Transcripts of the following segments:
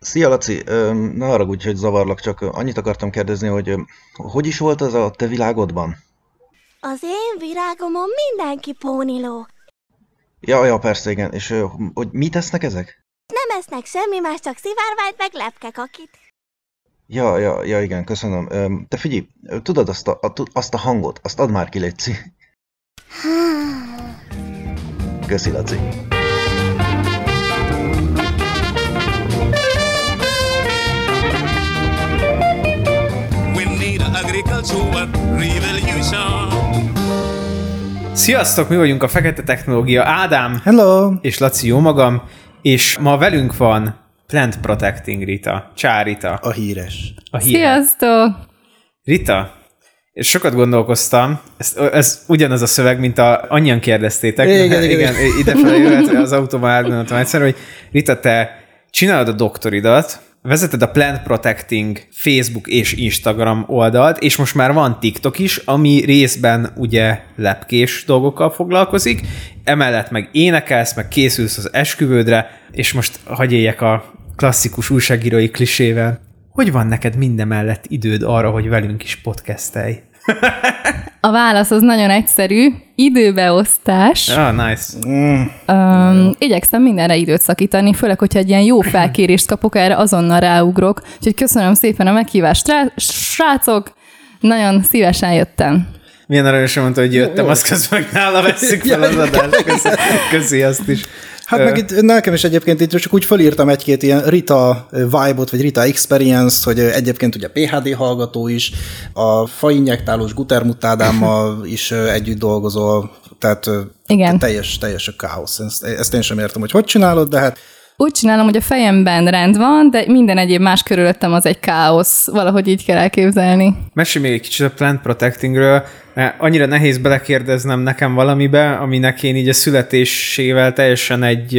Szia, Laci! Ne haragudj, hogy zavarlak, csak annyit akartam kérdezni, hogy hogy is volt az a te világodban? Az én virágomon mindenki póniló. Ja, ja, persze, igen. És hogy mit esznek ezek? Nem esznek semmi más, csak szivárványt meg lepkekakit. Ja, ja, ja, igen, köszönöm. Te figyelj, tudod azt a, a, azt a hangot, azt add már ki, Léci. Köszi, Laci. Sziasztok, mi vagyunk a Fekete Technológia. Ádám Hello. és Laci jó magam, és ma velünk van Plant Protecting Rita, Csárita. A híres. A híres. Sziasztok! Rita, és sokat gondolkoztam, ez, ez ugyanaz a szöveg, mint a, annyian kérdeztétek. Igen, igen, igen. igen idefelé jöhet az autóban átgondoltam egyszer, hogy Rita, te csinálod a doktoridat, vezeted a Plant Protecting Facebook és Instagram oldalt, és most már van TikTok is, ami részben ugye lepkés dolgokkal foglalkozik, emellett meg énekelsz, meg készülsz az esküvődre, és most hagyj éljek a klasszikus újságírói klisével. Hogy van neked minden mellett időd arra, hogy velünk is podcastelj? A válasz az nagyon egyszerű. Időbeosztás. Ah, nice. Um, igyekszem mindenre időt szakítani, főleg, hogyha egy ilyen jó felkérést kapok, erre azonnal ráugrok. Úgyhogy köszönöm szépen a meghívást, Strá- srácok! Nagyon szívesen jöttem. Milyen aranyosan mondta, hogy jöttem, azt közben nála veszük fel az adást. Köszi, köszi azt is. Hát meg itt nekem is egyébként itt csak úgy fölírtam egy-két ilyen Rita vibe-ot, vagy Rita experience, hogy egyébként ugye PHD hallgató is, a fainjektálós gutermutádámmal is együtt dolgozol, tehát Igen. teljes, teljes a káosz. Ezt, ezt én sem értem, hogy hogy csinálod, de hát Úgy csinálom, hogy a fejemben rend van, de minden egyéb más körülöttem az egy káosz. Valahogy így kell elképzelni. Mesélj még egy kicsit a Plant Protectingről. Annyira nehéz belekérdeznem nekem valamibe, aminek én így a születésével teljesen egy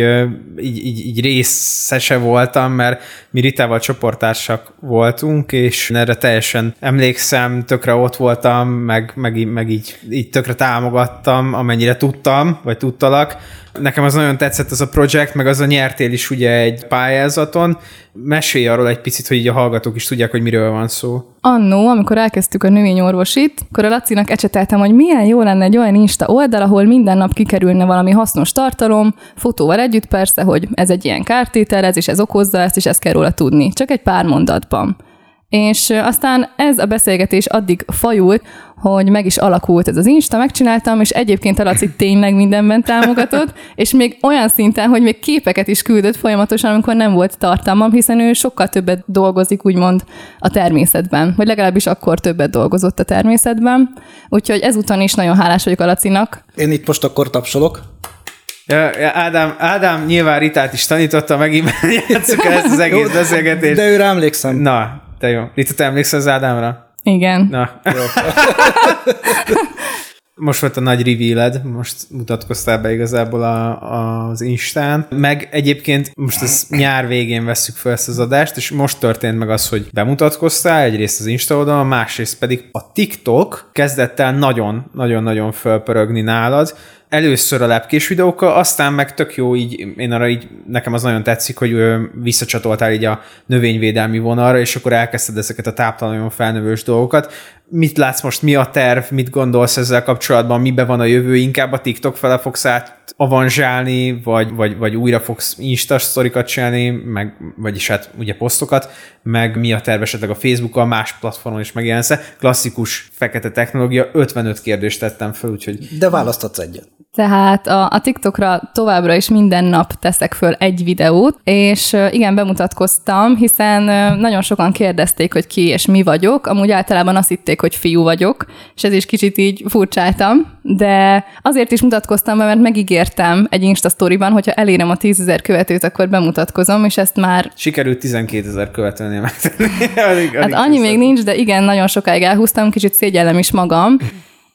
így, így, így részese voltam, mert mi Ritával csoportársak voltunk, és erre teljesen emlékszem, tökre ott voltam, meg, meg, meg így, így tökre támogattam, amennyire tudtam, vagy tudtalak. Nekem az nagyon tetszett az a projekt, meg az a nyertél is ugye egy pályázaton. Mesélj arról egy picit, hogy így a hallgatók is tudják, hogy miről van szó. Annó, amikor elkezdtük a növényorvosit, akkor a Lacinak ecseteltem, hogy milyen jó lenne egy olyan Insta oldal, ahol minden nap kikerülne valami hasznos tartalom, fotóval együtt persze, hogy ez egy ilyen kártétel, ez is ez okozza ezt, és ezt kell róla tudni. Csak egy pár mondatban. És aztán ez a beszélgetés addig fajult, hogy meg is alakult ez az Insta, megcsináltam, és egyébként a Laci tényleg mindenben támogatott, és még olyan szinten, hogy még képeket is küldött folyamatosan, amikor nem volt tartalmam, hiszen ő sokkal többet dolgozik, úgymond a természetben, vagy legalábbis akkor többet dolgozott a természetben. Úgyhogy ezúton is nagyon hálás vagyok a Lacinak. én itt most akkor tapsolok. Ja, ja, Ádám, Ádám nyilván Ritát is tanította, megint játsszuk el ezt az egész beszélgetést. De őre emlékszem. Na, te jó. Rita, te emlékszel az Ádámra? Igen. Na. Most volt a nagy revealed, most mutatkoztál be igazából a, az Instán. Meg egyébként most ez nyár végén vesszük fel ezt az adást, és most történt meg az, hogy bemutatkoztál egyrészt az Insta oldalon, másrészt pedig a TikTok kezdett el nagyon-nagyon-nagyon fölpörögni nálad, először a lepkés videókkal, aztán meg tök jó így, én arra így, nekem az nagyon tetszik, hogy visszacsatoltál így a növényvédelmi vonalra, és akkor elkezdted ezeket a táptalanon felnövős dolgokat. Mit látsz most, mi a terv, mit gondolsz ezzel kapcsolatban, mibe van a jövő, inkább a TikTok fele fogsz át avanzsálni, vagy, vagy, vagy újra fogsz Insta sztorikat csinálni, meg, vagyis hát ugye posztokat, meg mi a terv esetleg a Facebookkal, más platformon is megjelensz Klasszikus fekete technológia, 55 kérdést tettem fel, úgyhogy De választhatsz egyet. Tehát a, a TikTokra továbbra is minden nap teszek föl egy videót, és igen, bemutatkoztam, hiszen nagyon sokan kérdezték, hogy ki és mi vagyok. Amúgy általában azt hitték, hogy fiú vagyok, és ez is kicsit így furcsáltam, de azért is mutatkoztam be, mert megígértem egy Insta sztoriban, hogyha elérem a 10 ezer követőt, akkor bemutatkozom, és ezt már sikerült 12 ezer követőnél megtenni. alig, Hát annyi még nincs, de igen, nagyon sokáig elhúztam, kicsit szégyellem is magam.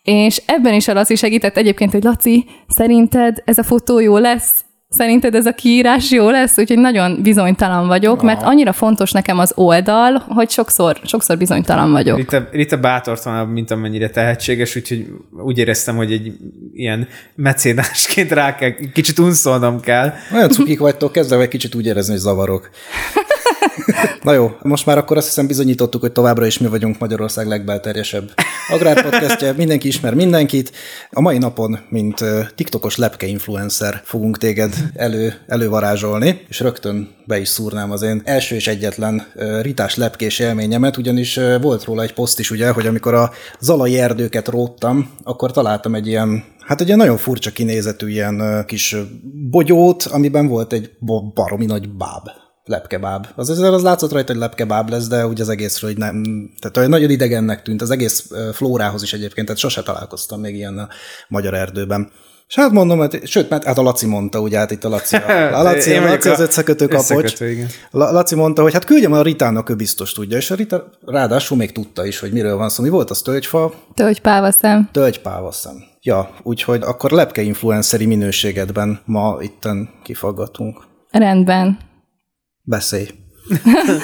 És ebben is a Laci segített egyébként, hogy Laci, szerinted ez a fotó jó lesz? Szerinted ez a kiírás jó lesz? Úgyhogy nagyon bizonytalan vagyok, mert annyira fontos nekem az oldal, hogy sokszor, sokszor bizonytalan vagyok. Rita, Rita bátortanabb, mint amennyire tehetséges, úgyhogy úgy éreztem, hogy egy ilyen mecénásként rá kell, kicsit unszolnom kell. Olyan cukik vagytok, kezdve egy kicsit úgy érezni, hogy zavarok. Na jó, most már akkor azt hiszem bizonyítottuk, hogy továbbra is mi vagyunk Magyarország legbelterjesebb agrárpodcastje. Mindenki ismer mindenkit. A mai napon, mint TikTokos lepke influencer fogunk téged elő, elővarázsolni, és rögtön be is szúrnám az én első és egyetlen ritás lepkés élményemet, ugyanis volt róla egy poszt is, ugye, hogy amikor a zalai erdőket róttam, akkor találtam egy ilyen Hát ugye nagyon furcsa kinézetű ilyen kis bogyót, amiben volt egy baromi nagy báb lepkebáb. Az, az, az látszott rajta, hogy lepkebáb lesz, de úgy az egészről hogy nem, tehát olyan nagyon idegennek tűnt, az egész flórához is egyébként, tehát sose találkoztam még ilyen a magyar erdőben. És hát mondom, hát, sőt, mert hát a Laci mondta, ugye hát itt a Laci, a, a Laci, a Laci az összekötő kapocs. Laci mondta, hogy hát küldjem a Ritának, ő biztos tudja, és a Rita ráadásul még tudta is, hogy miről van szó. Mi volt az tölgyfa? Tölgypávaszem. Tölgypávaszem. Ja, úgyhogy akkor lepke influenceri minőségedben ma itten kifaggatunk. Rendben. Beszélj.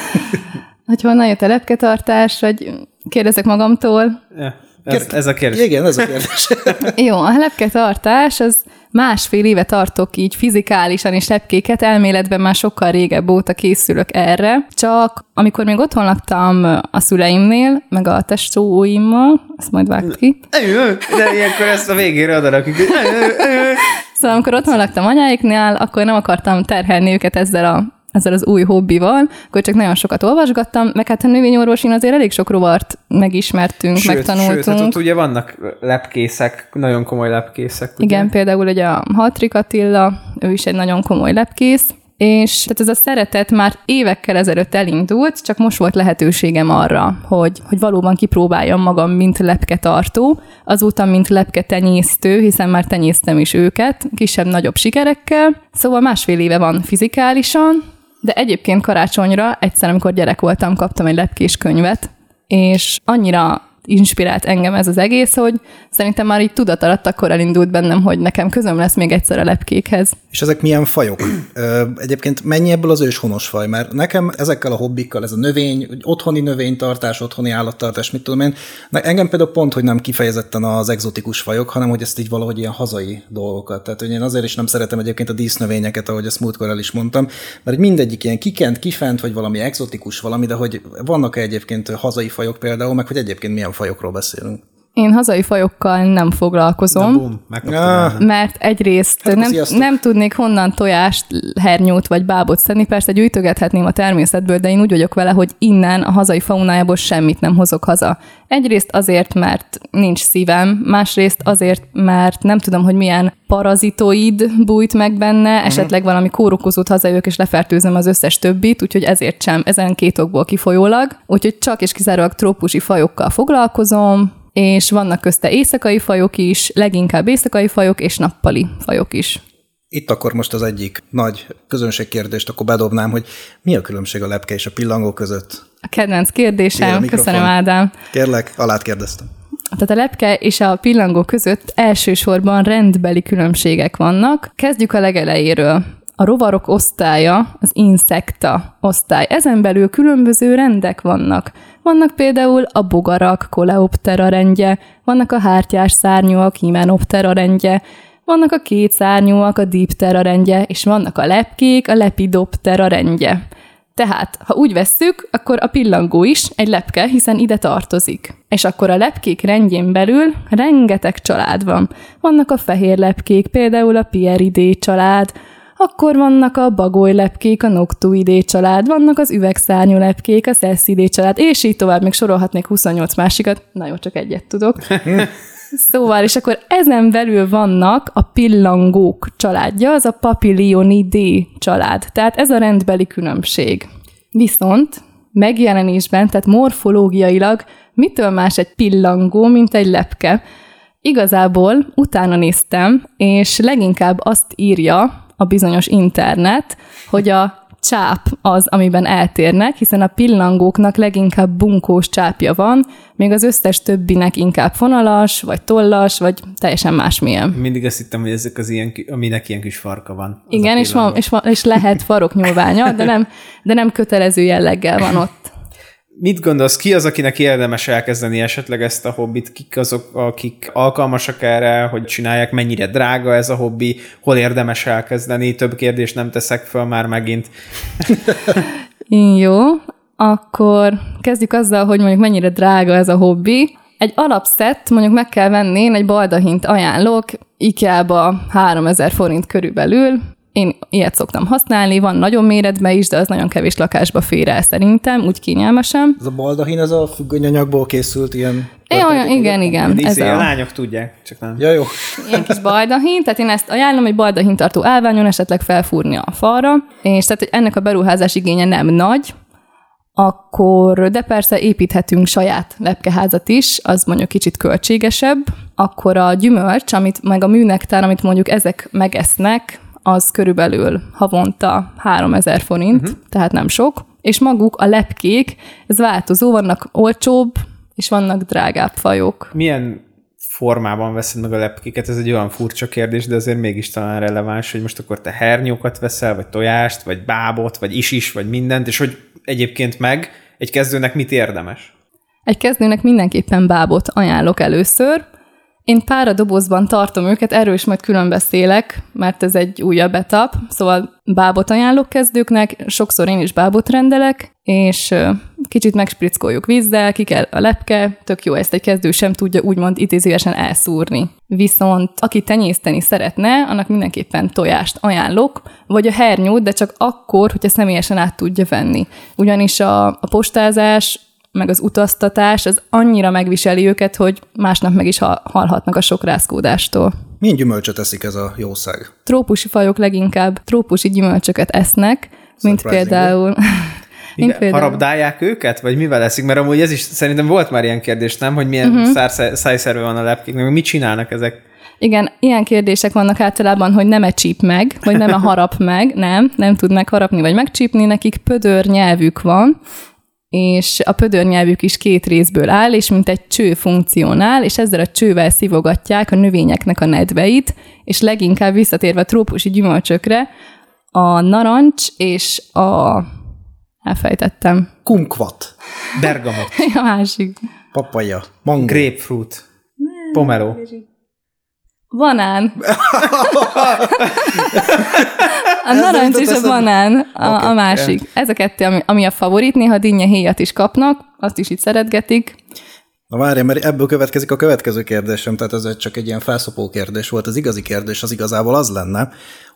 hogy honnan jött a lepketartás, vagy kérdezek magamtól. Ja, ez, ez a kérdés. Igen, ez a kérdés. Jó, a lepketartás az másfél éve tartok így fizikálisan és lepkéket, elméletben már sokkal régebb óta készülök erre, csak amikor még otthon laktam a szüleimnél, meg a testóimmal, ezt majd vágd ki. De ilyenkor ezt a végére odarakjuk. Szóval amikor otthon laktam anyáiknál, akkor nem akartam terhelni őket ezzel a ezzel az új hobbival, akkor csak nagyon sokat olvasgattam, meg hát a növényorvosin azért elég sok rovart megismertünk, sőt, megtanultunk. Sőt, hát ott ugye vannak lepkészek, nagyon komoly lepkészek. Ugye? Igen, például ugye a Hatrik Attila, ő is egy nagyon komoly lepkész, és tehát ez a szeretet már évekkel ezelőtt elindult, csak most volt lehetőségem arra, hogy, hogy valóban kipróbáljam magam, mint lepketartó, azután, mint lepketenyésztő, hiszen már tenyésztem is őket, kisebb-nagyobb sikerekkel. Szóval másfél éve van fizikálisan, de egyébként karácsonyra egyszer, amikor gyerek voltam, kaptam egy lepkés könyvet, és annyira inspirált engem ez az egész, hogy szerintem már így tudat alatt akkor elindult bennem, hogy nekem közöm lesz még egyszer a lepkékhez. És ezek milyen fajok? Egyébként mennyi ebből az őshonos faj? Mert nekem ezekkel a hobbikkal, ez a növény, otthoni növénytartás, otthoni állattartás, mit tudom én, engem például pont, hogy nem kifejezetten az egzotikus fajok, hanem hogy ezt így valahogy ilyen hazai dolgokat. Tehát hogy én azért is nem szeretem egyébként a dísznövényeket, ahogy ezt múltkor el is mondtam, mert mindegyik ilyen kikent, kifent, vagy valami exotikus valami, de hogy vannak -e egyébként hazai fajok például, meg hogy egyébként milyen fajokról beszélünk. Én hazai fajokkal nem foglalkozom, boom, ja. mert egyrészt hát nem, nem tudnék honnan tojást, hernyót vagy bábot szedni, persze gyűjtögethetném a természetből, de én úgy vagyok vele, hogy innen a hazai faunájából semmit nem hozok haza. Egyrészt azért, mert nincs szívem, másrészt azért, mert nem tudom, hogy milyen parazitoid bújt meg benne, uh-huh. esetleg valami kórokozót hazajövök és lefertőzöm az összes többit, úgyhogy ezért sem, ezen két okból kifolyólag. Úgyhogy csak és kizárólag trópusi fajokkal foglalkozom, és vannak közte éjszakai fajok is, leginkább éjszakai fajok, és nappali fajok is. Itt akkor most az egyik nagy közönségkérdést akkor bedobnám, hogy mi a különbség a lepke és a pillangó között? A kedvenc kérdésem, köszönöm Ádám. Kérlek, alát kérdeztem. Tehát a lepke és a pillangó között elsősorban rendbeli különbségek vannak. Kezdjük a legelejéről. A rovarok osztálya, az insekta osztály. Ezen belül különböző rendek vannak. Vannak például a bogarak, Coleoptera rendje, vannak a hártyás szárnyúak, Hymenoptera rendje, vannak a két szárnyúak, a Diptera rendje, és vannak a lepkék, a Lepidoptera rendje. Tehát, ha úgy vesszük, akkor a pillangó is egy lepke, hiszen ide tartozik. És akkor a lepkék rendjén belül rengeteg család van. Vannak a fehér lepkék, például a Pieridé család, akkor vannak a bagoly lepkék, a noctuidé család, vannak az üvegszárnyú lepkék, a szeszidé család, és így tovább, még sorolhatnék 28 másikat, na jó, csak egyet tudok. Szóval, és akkor ezen belül vannak a pillangók családja, az a papillionidé család. Tehát ez a rendbeli különbség. Viszont megjelenésben, tehát morfológiailag mitől más egy pillangó, mint egy lepke? Igazából utána néztem, és leginkább azt írja a bizonyos internet, hogy a csáp az, amiben eltérnek, hiszen a pillangóknak leginkább bunkós csápja van, még az összes többinek inkább fonalas, vagy tollas, vagy teljesen másmilyen. Mindig azt hittem, hogy ezek az ilyen, aminek ilyen kis farka van. Igen, és, van, és, van, és lehet faroknyúlványa, de nem, de nem kötelező jelleggel van ott. Mit gondolsz, ki az, akinek érdemes elkezdeni esetleg ezt a hobbit? Kik azok, akik alkalmasak erre, hogy csinálják, mennyire drága ez a hobbi, hol érdemes elkezdeni? Több kérdést nem teszek föl már megint. Jó, akkor kezdjük azzal, hogy mondjuk mennyire drága ez a hobbi. Egy alapszett mondjuk meg kell venni, én egy baldahint ajánlok, IKEA-ba 3000 forint körülbelül, én ilyet szoktam használni, van nagyon méretben is, de az nagyon kevés lakásba fér el szerintem, úgy kényelmesen. Ez a baldahin, ez a függönyanyagból készült ilyen... Ja, olyan, igen, igen. Ez Ez a a lányok tudják, csak nem. Ja, jó. ilyen kis baldahin, tehát én ezt ajánlom, egy baldahin tartó állványon esetleg felfúrni a falra, és tehát hogy ennek a beruházás igénye nem nagy, akkor, de persze építhetünk saját lepkeházat is, az mondjuk kicsit költségesebb, akkor a gyümölcs, amit meg a műnektár, amit mondjuk ezek megesznek, az körülbelül havonta 3000 forint, uh-huh. tehát nem sok, és maguk a lepkék, ez változó, vannak olcsóbb, és vannak drágább fajok. Milyen formában veszed meg a lepkéket? Ez egy olyan furcsa kérdés, de azért mégis talán releváns, hogy most akkor te hernyókat veszel, vagy tojást, vagy bábot, vagy is-is, vagy mindent, és hogy egyébként meg egy kezdőnek mit érdemes? Egy kezdőnek mindenképpen bábot ajánlok először. Én pára dobozban tartom őket, erről is majd külön beszélek, mert ez egy újabb etap. Szóval bábot ajánlok kezdőknek, sokszor én is bábot rendelek, és kicsit megsprickoljuk vízzel, ki kell a lepke, tök jó, ezt egy kezdő sem tudja úgymond idézőjesen elszúrni. Viszont aki tenyészteni szeretne, annak mindenképpen tojást ajánlok, vagy a hernyót, de csak akkor, hogyha személyesen át tudja venni. Ugyanis a, a postázás meg az utaztatás, az annyira megviseli őket, hogy másnap meg is hal- halhatnak a sok rázkódástól. Milyen gyümölcsöt eszik ez a jószág? Trópusi fajok leginkább trópusi gyümölcsöket esznek, mint például... mint Igen, például harabdálják őket, vagy mivel leszik? Mert amúgy ez is szerintem volt már ilyen kérdés, nem? Hogy milyen uh-huh. szájszerű van a lepkéknek, mit csinálnak ezek? Igen, ilyen kérdések vannak általában, hogy nem-e csíp meg, vagy nem-e harap meg, nem, nem tudnak harapni vagy megcsípni, nekik pödör nyelvük van, és a pödör nyelvük is két részből áll, és mint egy cső funkcionál, és ezzel a csővel szivogatják a növényeknek a nedveit, és leginkább visszatérve a trópusi gyümölcsökre, a narancs és a... elfejtettem. Kumkvat, Bergamot, A másik. papaja, mango. grapefruit, pomelo. Banán. A narancs és a banán a, Oké, a másik. Ez a kettő, ami, ami a favorit. Néha dinnye héjat is kapnak, azt is itt szeretgetik. Na várj, mert ebből következik a következő kérdésem, tehát ez csak egy ilyen felszopó kérdés volt. Az igazi kérdés az igazából az lenne,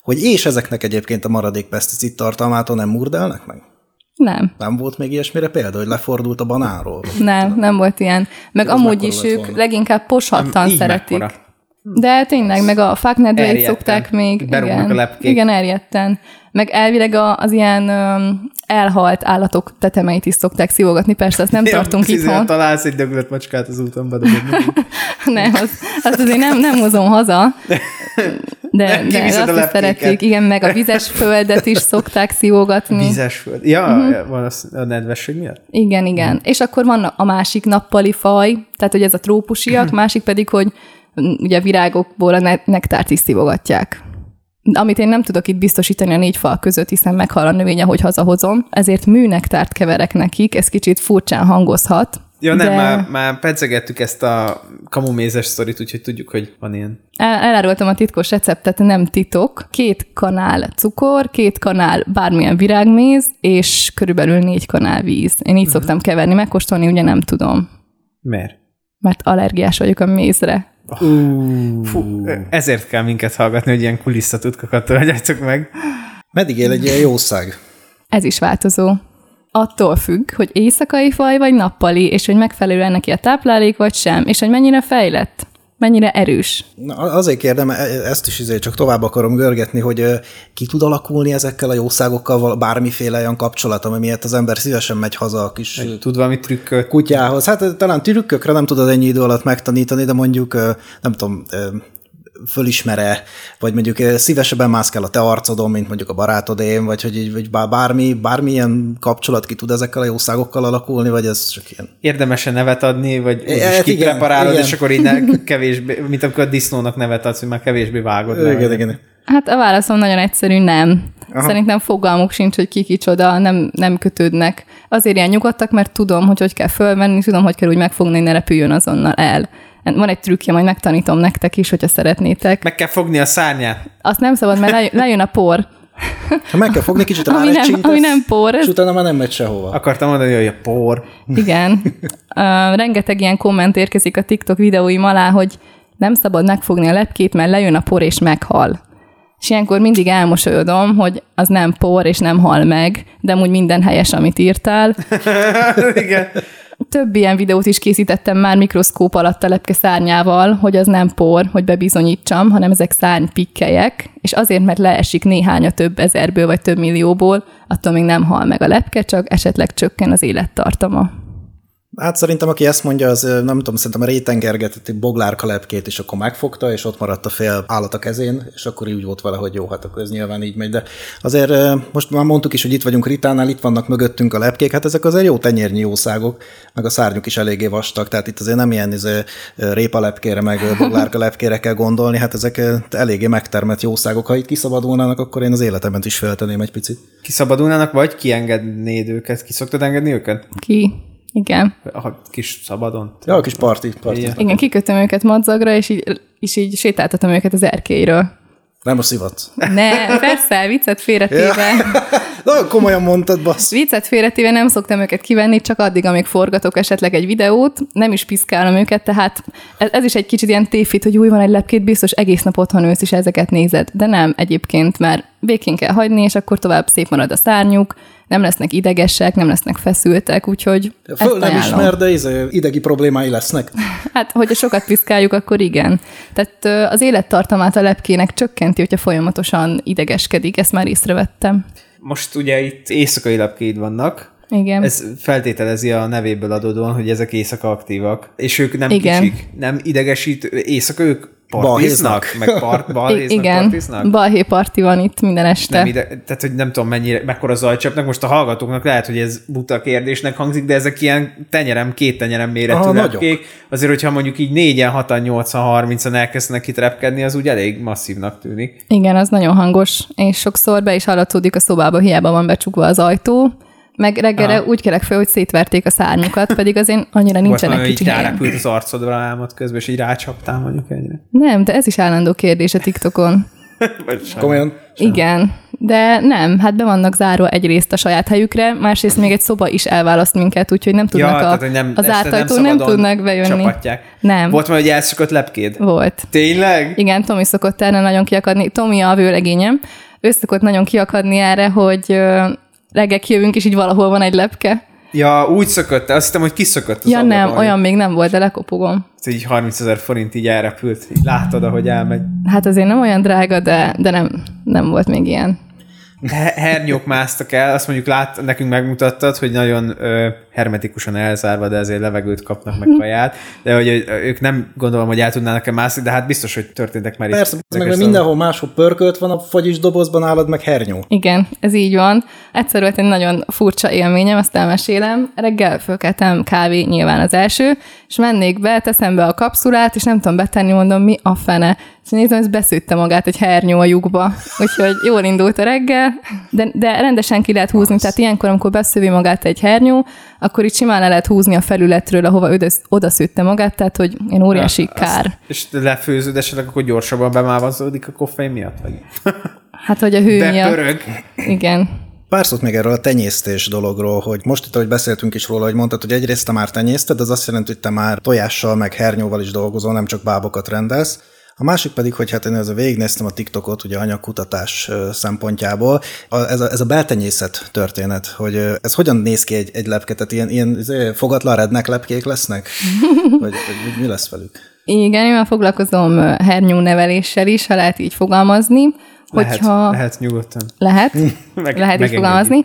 hogy és ezeknek egyébként a maradék peszticid tartalmától nem murdelnek meg? Nem, Nem volt még ilyesmire példa, hogy lefordult a banánról? nem, nem volt ilyen. Meg Az amúgy is ők volna? leginkább poshattan Így szeretik. mekkora. De tényleg, meg a fák nedveit Erjedten. szokták még. Berúgnak igen, a lepkék. Igen, erjedten. Meg elvileg a, az ilyen elhalt állatok tetemeit is szokták szívogatni, persze azt nem tartunk Ja, itthon. Találsz egy döglött macskát az úton, bedobod. Nem, az, azt azért nem, nem hozom haza. De, de azt is szeretik. Igen, meg a vizes földet is szokták szívogatni. Vízes föld. Ja, Mhm. uh-huh. van az a nedvesség miatt? Igen, igen. És akkor van a másik nappali faj, tehát hogy ez a trópusiak, másik pedig, hogy ugye virágokból a ne- nektárt is szívogatják. Amit én nem tudok itt biztosítani a négy fal között, hiszen meghal a növény, ahogy hazahozom, ezért műnektárt keverek nekik, ez kicsit furcsán hangozhat. Ja, nem, de már, már pedzegettük ezt a kamumézes sztorit, úgyhogy tudjuk, hogy van ilyen. El, elárultam a titkos receptet, nem titok. Két kanál cukor, két kanál bármilyen virágméz, és körülbelül négy kanál víz. Én így uh-huh. szoktam keverni, megkóstolni ugye nem tudom, Miért? mert allergiás vagyok a mézre. Fú, ezért kell minket hallgatni, hogy ilyen kulisszatutkakat adjátok meg. Meddig él egy ilyen jószág? Ez is változó. Attól függ, hogy éjszakai faj vagy nappali, és hogy megfelelően neki a táplálék vagy sem, és hogy mennyire fejlett, mennyire erős. Na, azért kérdem, e- ezt is izé csak tovább akarom görgetni, hogy ki tud alakulni ezekkel a jószágokkal bármiféle olyan kapcsolat, ami miatt az ember szívesen megy haza a kis Tud valami trükköt? kutyához. Hát talán trükkökre nem tudod ennyi idő alatt megtanítani, de mondjuk, nem tudom, fölismere, vagy mondjuk ö, szívesebben mászkál a te arcodon, mint mondjuk a barátodém, vagy hogy így, vagy bár- bármi, bármilyen kapcsolat ki tud ezekkel a jószágokkal alakulni, vagy ez csak ilyen Érdemese nevet adni, vagy E, úgy hát igen, kipreparálod, igen. és akkor így ne- kevésbé, mint amikor a disznónak nevet adsz, hogy már kevésbé vágod. le. igen, igen. Hát a válaszom nagyon egyszerű, nem. Aha. Szerintem fogalmuk sincs, hogy ki kicsoda, nem, nem kötődnek. Azért ilyen nyugodtak, mert tudom, hogy hogy kell fölvenni, tudom, hogy kell úgy megfogni, hogy ne repüljön azonnal el. Van egy trükkje, majd megtanítom nektek is, hogyha szeretnétek. Meg kell fogni a szárnyát. Azt nem szabad, mert lej- lejön a por. Ha meg kell fogni, kicsit Ami nem- rárecsintesz, ami nem por, És utána már nem megy sehova. Akartam mondani, hogy a por. Igen. Uh, rengeteg ilyen komment érkezik a TikTok videóim alá, hogy nem szabad megfogni a lepkét, mert lejön a por és meghal. És ilyenkor mindig elmosolyodom, hogy az nem por és nem hal meg, de amúgy minden helyes, amit írtál. Igen. Több ilyen videót is készítettem már mikroszkóp alatt a lepke szárnyával, hogy az nem por, hogy bebizonyítsam, hanem ezek szárnypikkelyek, és azért, mert leesik néhány a több ezerből vagy több millióból, attól még nem hal meg a lepke, csak esetleg csökken az élettartama. Hát szerintem, aki ezt mondja, az nem tudom, szerintem rétengergetett egy boglárka lepkét, és akkor megfogta, és ott maradt a fél állat a kezén, és akkor úgy volt vele, hogy jó, hát akkor ez nyilván így megy. De azért most már mondtuk is, hogy itt vagyunk Ritánál, itt vannak mögöttünk a lepkék, hát ezek azért jó tenyérnyi jószágok, meg a szárnyuk is eléggé vastag, tehát itt azért nem ilyen izé, répa lepkére, meg boglárka lepkére kell gondolni, hát ezek eléggé megtermett jószágok. Ha itt kiszabadulnának, akkor én az életemben is feltenném egy picit. Kiszabadulnának, vagy kiengednéd őket? Ki szoktad engedni őket? Ki? Igen. A kis szabadon? Ja, a kis parti. parti. Igen. Igen, kikötöm őket madzagra, és így, és így sétáltatom őket az erkélyről. Nem a szivat. Ne, persze, viccet félretéve. Nagyon komolyan mondtad, bassz. Viccet félretéve nem szoktam őket kivenni, csak addig, amíg forgatok esetleg egy videót, nem is piszkálom őket, tehát ez, ez is egy kicsit ilyen tévhit, hogy új van egy lepkét, biztos egész nap otthon ősz és ezeket nézed. De nem egyébként, mert békén kell hagyni, és akkor tovább szép marad a szárnyuk, nem lesznek idegesek, nem lesznek feszültek, úgyhogy Föl ezt nem ajánlom. ismer, de izé, idegi problémái lesznek. Hát, hogyha sokat piszkáljuk, akkor igen. Tehát az élettartamát a lepkének csökkenti, hogyha folyamatosan idegeskedik, ezt már észrevettem. Most ugye itt éjszakai lepkéid vannak, Igen. Ez feltételezi a nevéből adódóan, hogy ezek éjszaka aktívak. És ők nem Igen. kicsik, nem idegesít, éjszaka ők partiznak, meg part, balhéznak, igen, partiznak. balhé parti van itt minden este. Nem ide, tehát, hogy nem tudom, mennyire, mekkora zajcsapnak. Most a hallgatóknak lehet, hogy ez buta kérdésnek hangzik, de ezek ilyen tenyerem, két tenyerem méretű Aha, lepkék. Azért, hogyha mondjuk így négyen, hatan, nyolcan, harmincan elkezdenek itt repkedni, az úgy elég masszívnak tűnik. Igen, az nagyon hangos, és sokszor be is hallatszódik a szobába, hiába van becsukva az ajtó, meg reggelre Aha. úgy kelek fel, hogy szétverték a szárnyukat, pedig azért annyira Volt nincsenek valami, kicsi így rárepült az arcodra álmod közben, és így rácsaptál mondjuk egyre. Nem, de ez is állandó kérdés a TikTokon. Sem. Komolyan. Igen, de nem, hát be vannak zárva egyrészt a saját helyükre, másrészt még egy szoba is elválaszt minket, úgyhogy nem tudnak a, tehát, nem, az este ártajtón nem, szabadon tudnak bejönni. Csapatják. Nem. Volt már, hogy elszökött lepkéd? Volt. Tényleg? Igen, Tomi szokott erre nagyon kiakadni. Tomi a vőlegényem. Ő szokott nagyon kiakadni erre, hogy ö, reggel kijövünk, és így valahol van egy lepke. Ja, úgy szökött, azt hittem, hogy kiszökött az Ja nem, ablakon. olyan még nem volt, de lekopogom. Így 30 ezer forint így elrepült, így láttad, ahogy elmegy. Hát azért nem olyan drága, de, de nem, nem volt még ilyen. He- hernyók másztak el, azt mondjuk lát, nekünk megmutattad, hogy nagyon ö, hermetikusan elzárva, de ezért levegőt kapnak meg kaját, de hogy ők nem gondolom, hogy el tudnának-e mászni, de hát biztos, hogy történtek már Persze, itt. meg mindenhol máshol pörkölt van, a fagyis dobozban állad meg hernyó. Igen, ez így van. Egyszer volt egy nagyon furcsa élményem, azt elmesélem. Reggel fölkeltem, kávé nyilván az első, és mennék be, teszem be a kapszulát, és nem tudom betenni, mondom, mi a fene. És nézem, ez beszűtte magát egy hernyó a lyukba. Úgyhogy jól indult a reggel, de, de rendesen ki lehet húzni. Tehát ilyenkor, amikor beszövi magát egy hernyó, akkor itt simán le lehet húzni a felületről, ahova oda, oda szűtte magát, tehát hogy ilyen óriási kár. És lefőződ esetleg, akkor gyorsabban bemávazódik a koffein miatt? Vagy? Hát, hogy a hő miatt. Bepörög. Igen. Pár szót még erről a tenyésztés dologról, hogy most itt, ahogy beszéltünk is róla, hogy mondtad, hogy egyrészt te már tenyészted, az azt jelenti, hogy te már tojással, meg hernyóval is dolgozol, nem csak bábokat rendelsz. A másik pedig, hogy hát én ezzel végignéztem a TikTokot, ugye anyagkutatás szempontjából, a, ez, a, ez a beltenyészet történet, hogy ez hogyan néz ki egy, egy lepke, tehát ilyen, ilyen izé, fogatlan rednek lepkék lesznek? Vagy, vagy mi- lesz velük? Igen, én már foglalkozom hernyó neveléssel is, ha lehet így fogalmazni. Lehet, Hogyha lehet nyugodtan. lehet, Meg- lehet így fogalmazni.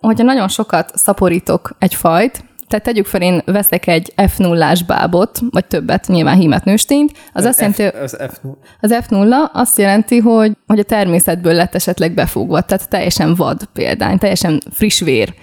Hogyha nagyon sokat szaporítok egy fajt, tehát tegyük fel, én veszek egy F0-ás bábot, vagy többet, nyilván hímet nőstényt, az azt jelenti, F, az F, az F0 azt jelenti, hogy, hogy a természetből lett esetleg befogva, tehát teljesen vad példány, teljesen friss vér.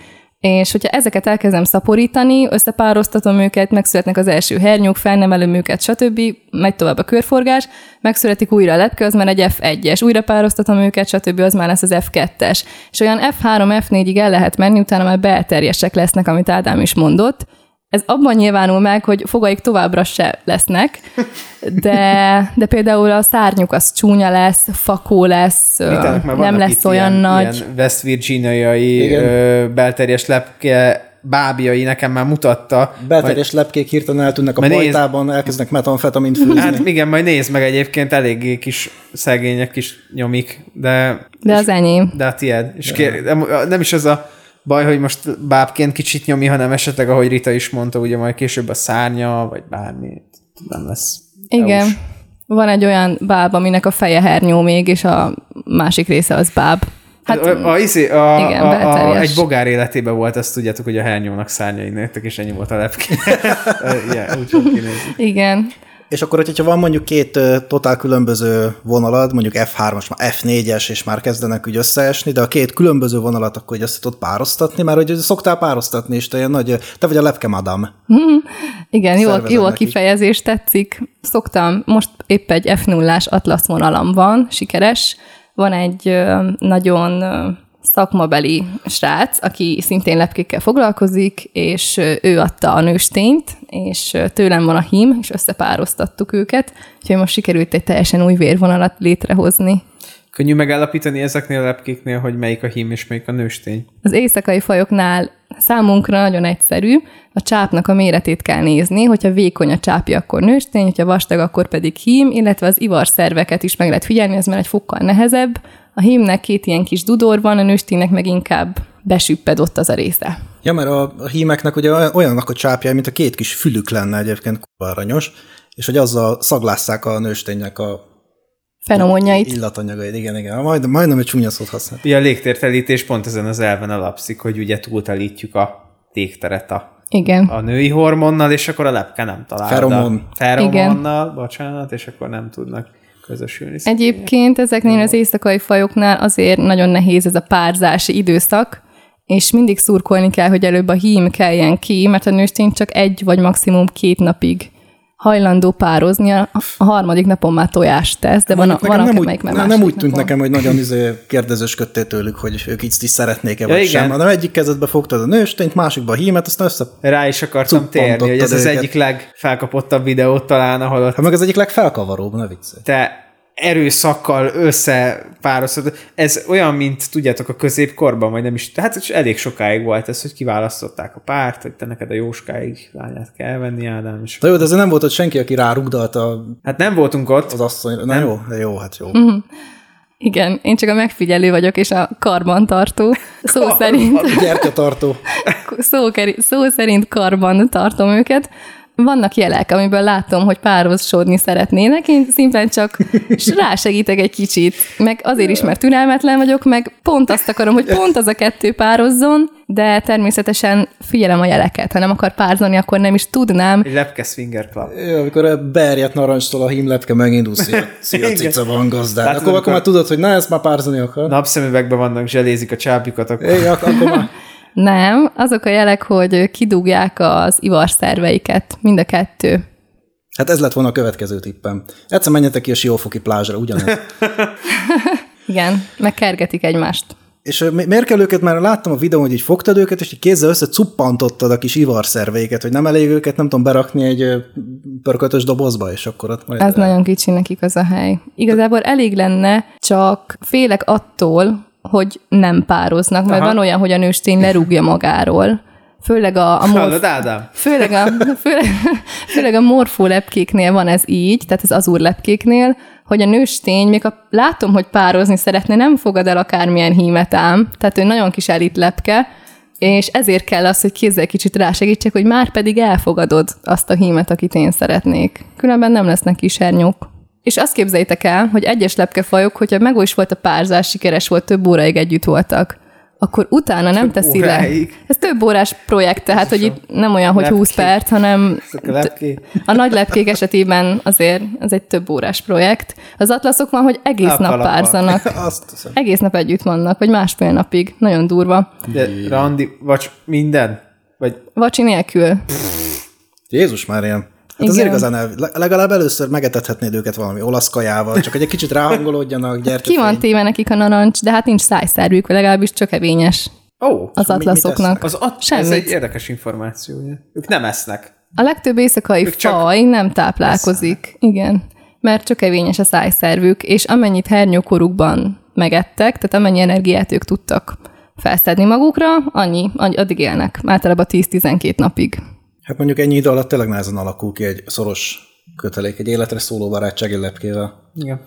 És hogyha ezeket elkezdem szaporítani, összepároztatom őket, megszületnek az első hernyók, felnevelem őket, stb., megy tovább a körforgás, megszületik újra a lepke, az már egy F1-es, újra pároztatom őket, stb., az már lesz az F2-es. És olyan F3, F4-ig el lehet menni, utána már belterjesek lesznek, amit Ádám is mondott, ez abban nyilvánul meg, hogy fogaik továbbra se lesznek, de, de például a szárnyuk az csúnya lesz, fakó lesz, már nem lesz itt olyan ilyen, nagy. Ilyen West Virginiai ö, belterjes lepke bábjai nekem már mutatta. Belterjes lepkék hirtelen eltűnnek a Majd pajtában, elkezdenek metamfetamint főzni. Hát igen, majd nézd meg egyébként, eléggé kis szegények kis nyomik, de, De az enyém. de a tied. És kér, nem, nem is az a baj, hogy most bábként kicsit nyomi, hanem esetleg, ahogy Rita is mondta, ugye majd később a szárnya, vagy bármi, nem lesz. Igen. EU-s. Van egy olyan báb, aminek a feje hernyó még, és a másik része az báb. Hát, a, a, izé, a, igen, a, a, egy bogár életében volt, azt tudjátok, hogy a hernyónak szárnyai nőttek, és ennyi volt a lepke. yeah, úgy igen. És akkor, hogyha van mondjuk két totál különböző vonalad, mondjuk F3-as, már F4-es, és már kezdenek úgy összeesni, de a két különböző vonalat akkor azt tudod pároztatni, mert hogy szoktál pároztatni, és te ilyen nagy, te vagy a lepke madam. Igen, jó, jó a kifejezés, tetszik. Szoktam, most épp egy F0-ás atlasz vonalam van, sikeres. Van egy nagyon szakmabeli srác, aki szintén lepkékkel foglalkozik, és ő adta a nőstényt, és tőlem van a hím, és összepároztattuk őket, úgyhogy most sikerült egy teljesen új vérvonalat létrehozni. Könnyű megállapítani ezeknél a lepkéknél, hogy melyik a hím és melyik a nőstény. Az éjszakai fajoknál számunkra nagyon egyszerű, a csápnak a méretét kell nézni, hogyha vékony a csápja, akkor nőstény, hogyha vastag, akkor pedig hím, illetve az ivarszerveket is meg lehet figyelni, ez már egy fokkal nehezebb. A hímnek két ilyen kis dudor van, a nősténynek meg inkább besüpped ott az a része. Ja, mert a, a hímeknek ugye olyan- olyannak a csápja, mint a két kis fülük lenne egyébként aranyos, és hogy azzal szaglásszák a nősténynek a Fenomonjait. illatanyagait. Igen, igen. Majd, majdnem egy csúnya szót használt. Ugye a légtértelítés pont ezen az elven alapszik, hogy ugye túltelítjük a légteret a, Igen. a női hormonnal, és akkor a lepke nem talál. Feromon. Feromonnal, bocsánat, és akkor nem tudnak közösülni. Egyébként ezeknél az éjszakai fajoknál azért nagyon nehéz ez a párzási időszak, és mindig szurkolni kell, hogy előbb a hím keljen ki, mert a nőstény csak egy vagy maximum két napig hajlandó pározni, a, harmadik napon már tojást tesz, de van, van nem, amelyik úgy, már nem, nem úgy tűnt napon. nekem, hogy nagyon izé kérdezősködtél tőlük, hogy ők így is szeretnék-e Ja, vagy igen. sem, hanem egyik kezedbe fogtad a nőstényt, másikba a hímet, aztán össze... Rá is akartam térni, hogy ez Cuppantottad az őket. egyik legfelkapottabb videót talán, ahol ott Hát meg az egyik legfelkavaróbb, ne viccelj. te erőszakkal összepározod. Ez olyan, mint tudjátok a középkorban, vagy nem is, hát is elég sokáig volt ez, hogy kiválasztották a párt, hogy te neked a jóskáig lányát kell venni, Ádám, és De jó, de ez nem volt ott senki, aki rárugdalta hát nem voltunk ott, az asszonyra. Na jó, jó, hát jó. Mhm. Igen, én csak a megfigyelő vagyok, és a karbantartó. Szó szerint, Gyertyatartó. szó, szó szerint karban tartom őket. Vannak jelek, amiből látom, hogy párosodni szeretnének, én szimplán csak rásegítek egy kicsit. Meg azért is, mert türelmetlen vagyok, meg pont azt akarom, hogy pont az a kettő pározzon, de természetesen figyelem a jeleket. Ha nem akar párzolni, akkor nem is tudnám. egy lepke swinger club. Jó, amikor berjedt narancstól a hímlepke megindul, szia, szia cica van gazdár. Látod, Akkor, akkor már tudod, hogy na, ezt már párzolni akar. Napszemüvegben vannak, zselézik a csápjukat, akkor É, ak- akkor már Nem, azok a jelek, hogy kidugják az ivarszerveiket, mind a kettő. Hát ez lett volna a következő tippem. Egyszer menjetek ki a Siófoki plázsra, ugyanez. Igen, meg kergetik egymást. És miért kell őket, már láttam a videón, hogy így fogtad őket, és így kézzel össze cuppantottad a kis ivarszerveiket, hogy nem elég őket, nem tudom, berakni egy ö, pörkötös dobozba, és akkor ott majd... Ez nagyon kicsi nekik az a hely. Igazából elég lenne, csak félek attól, hogy nem pároznak, mert Aha. van olyan, hogy a nőstény lerúgja magáról. Főleg a, a morf- Hallod? Főleg a, főleg, főleg a morfó lepkéknél van ez így, tehát az azúr lepkéknél, hogy a nőstény, még a, látom, hogy pározni szeretne, nem fogad el akármilyen hímet ám, tehát ő nagyon kis elit lepke, és ezért kell az, hogy kézzel kicsit rásegítsek, hogy már pedig elfogadod azt a hímet, akit én szeretnék. Különben nem lesznek kisernyók. És azt képzeljétek el, hogy egyes lepkefajok, hogyha meg is volt a párzás, sikeres volt, több óraig együtt voltak, akkor utána nem teszi le. óráig? Ez több órás projekt, tehát hogy itt nem olyan, hogy 20 Lepkék. perc, hanem a a nagy lepkék esetében azért ez egy több órás projekt. Az atlaszok van, hogy egész A nap párzanak. Azt. Egész nap együtt vannak, vagy másfél napig. Nagyon durva. De Randi, vagy minden? Vagy Vacsi nélkül. Jézus már ilyen. Hát Igen. azért igazán el, legalább először megetethetnéd őket valami olasz kajával, csak hogy egy kicsit ráhangolódjanak, gyertek. Ki van téve nekik a narancs, de hát nincs szájszervük, vagy legalábbis csökevényes. Ó, az mit atlaszoknak. az at- ez egy érdekes információ. ugye. Ők nem esznek. A legtöbb éjszakai Ők faj nem táplálkozik. Igen. Mert csak evényes a szájszervük, és amennyit hernyókorukban megettek, tehát amennyi energiát ők tudtak felszedni magukra, annyi, annyi addig élnek. Általában 10-12 napig. Hát mondjuk ennyi idő alatt tényleg nehezen alakul ki egy szoros kötelék, egy életre szóló barátsági lepkével. Igen.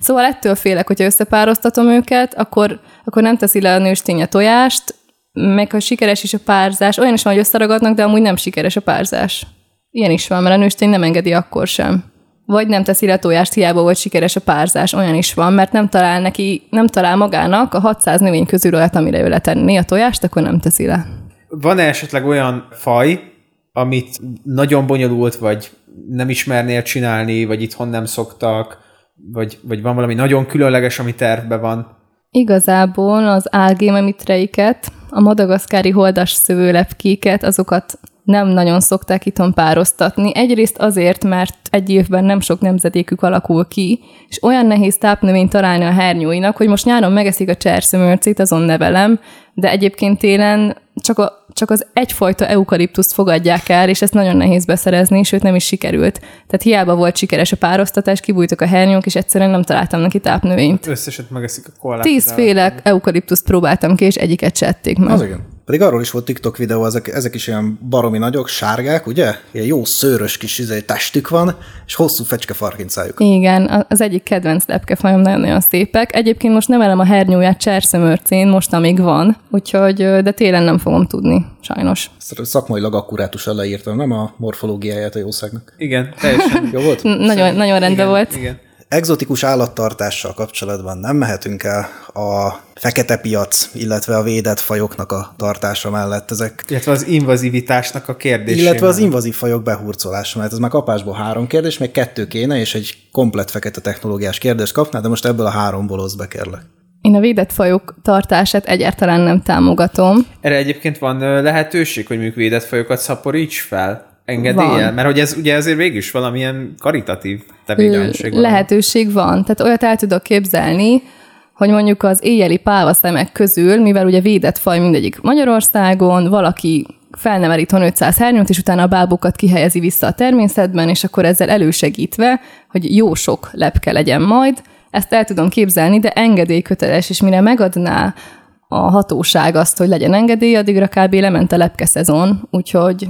Szóval ettől félek, hogyha összepároztatom őket, akkor, akkor nem teszi le a nőstény a tojást, meg ha sikeres is a párzás, olyan is van, hogy összeragadnak, de amúgy nem sikeres a párzás. Ilyen is van, mert a nőstény nem engedi akkor sem. Vagy nem teszi le a tojást, hiába volt sikeres a párzás, olyan is van, mert nem talál neki, nem talál magának a 600 növény közül olyat, amire ő letenni a tojást, akkor nem teszi le. Van-e esetleg olyan faj, amit nagyon bonyolult, vagy nem ismernél csinálni, vagy itthon nem szoktak, vagy, vagy van valami nagyon különleges, ami tervben van? Igazából az álgémemitreiket, a madagaszkári holdas szövőlepkéket, azokat nem nagyon szokták itthon pároztatni. Egyrészt azért, mert egy évben nem sok nemzedékük alakul ki, és olyan nehéz tápnövényt találni a hernyóinak, hogy most nyáron megeszik a cserszömörcét, azon nevelem, de egyébként télen csak, a, csak az egyfajta eukaliptuszt fogadják el, és ezt nagyon nehéz beszerezni, sőt nem is sikerült. Tehát hiába volt sikeres a pároztatás, kibújtak a hernyók, és egyszerűen nem találtam neki tápnövényt. Összeset megeszik a koalát. Tízféle eukaliptuszt próbáltam ki, és egyiket se ették meg. Az igen. Pedig arról is volt TikTok videó, ezek, ezek is ilyen baromi nagyok, sárgák, ugye? Ilyen jó szőrös kis izé, testük van, és hosszú fecske farkincájuk. Igen, az egyik kedvenc lepkefajom nagyon-nagyon szépek. Egyébként most nevelem a hernyóját cserszömörcén, most amíg van, úgyhogy, de télen nem fogom tudni, sajnos. Ezt szakmailag akkurátusan leírtam, nem a morfológiáját a jószágnak. Igen, teljesen. Jó volt? Nagyon, nagyon rendben igen, volt. Igen. Exotikus állattartással kapcsolatban nem mehetünk el a fekete piac, illetve a védett fajoknak a tartása mellett. Ezek Illetve az invazivitásnak a kérdése. illetve az invazív fajok behurcolása, mert ez már kapásból három kérdés, még kettő kéne, és egy komplet fekete technológiás kérdést kapnál, de most ebből a háromból osz be kérlek. Én a védett fajok tartását egyáltalán nem támogatom. Erre egyébként van lehetőség, hogy mondjuk védett fajokat szaporíts fel? Engedéllyel? Van. Mert hogy ez ugye azért végül is valamilyen karitatív tevékenység. Lehetőség van. Tehát olyat el tudok képzelni, hogy mondjuk az éjjeli pálvaszemek közül, mivel ugye védett faj mindegyik Magyarországon, valaki felnevel itthon 500 hernyót, és utána a bábokat kihelyezi vissza a természetben, és akkor ezzel elősegítve, hogy jó sok lepke legyen majd, ezt el tudom képzelni, de engedélyköteles, és mire megadná a hatóság azt, hogy legyen engedély, addigra kb. lement a lepke szezon, úgyhogy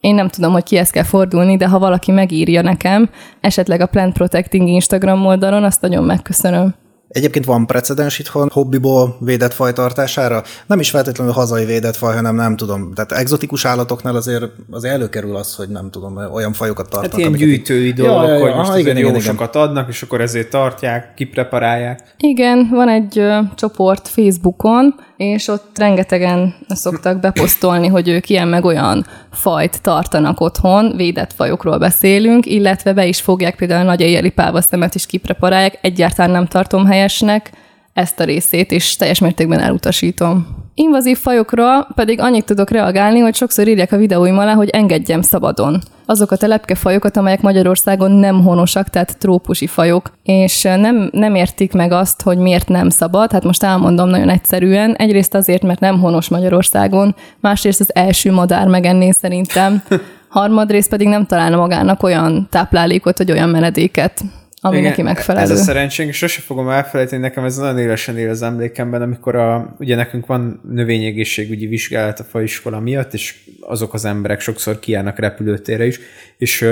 én nem tudom, hogy kihez kell fordulni, de ha valaki megírja nekem, esetleg a Plant Protecting Instagram oldalon, azt nagyon megköszönöm. Egyébként van precedens itthon hobbiból védett faj tartására? Nem is feltétlenül hazai védett faj, hanem nem tudom. Tehát egzotikus állatoknál azért, azért előkerül az, hogy nem tudom, olyan fajokat tartanak. Hát ilyen gyűjtői dolgok, Ja, hogy most igen, jó igen, sokat adnak, és akkor ezért tartják, kipreparálják. Igen, van egy ö, csoport Facebookon, és ott rengetegen szoktak beposztolni, hogy ők ilyen meg olyan fajt tartanak otthon, védett fajokról beszélünk, illetve be is fogják például a nagy éjjeli pálvaszemet is kipreparálják, egyáltalán nem tartom helyesnek ezt a részét, és teljes mértékben elutasítom. Invazív fajokra pedig annyit tudok reagálni, hogy sokszor írják a videóim alá, hogy engedjem szabadon azokat a lepkefajokat, amelyek Magyarországon nem honosak, tehát trópusi fajok, és nem, nem értik meg azt, hogy miért nem szabad. Hát most elmondom nagyon egyszerűen. Egyrészt azért, mert nem honos Magyarországon, másrészt az első madár megenné szerintem, harmadrészt pedig nem találna magának olyan táplálékot, vagy olyan menedéket, ami Igen, neki megfelelő. Ez a szerencsénk, sose fogom elfelejteni, nekem ez nagyon élesen él az emlékemben, amikor a, ugye nekünk van növényegészségügyi vizsgálat a faiskola miatt, és azok az emberek sokszor kijárnak repülőtérre is, és